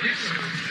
She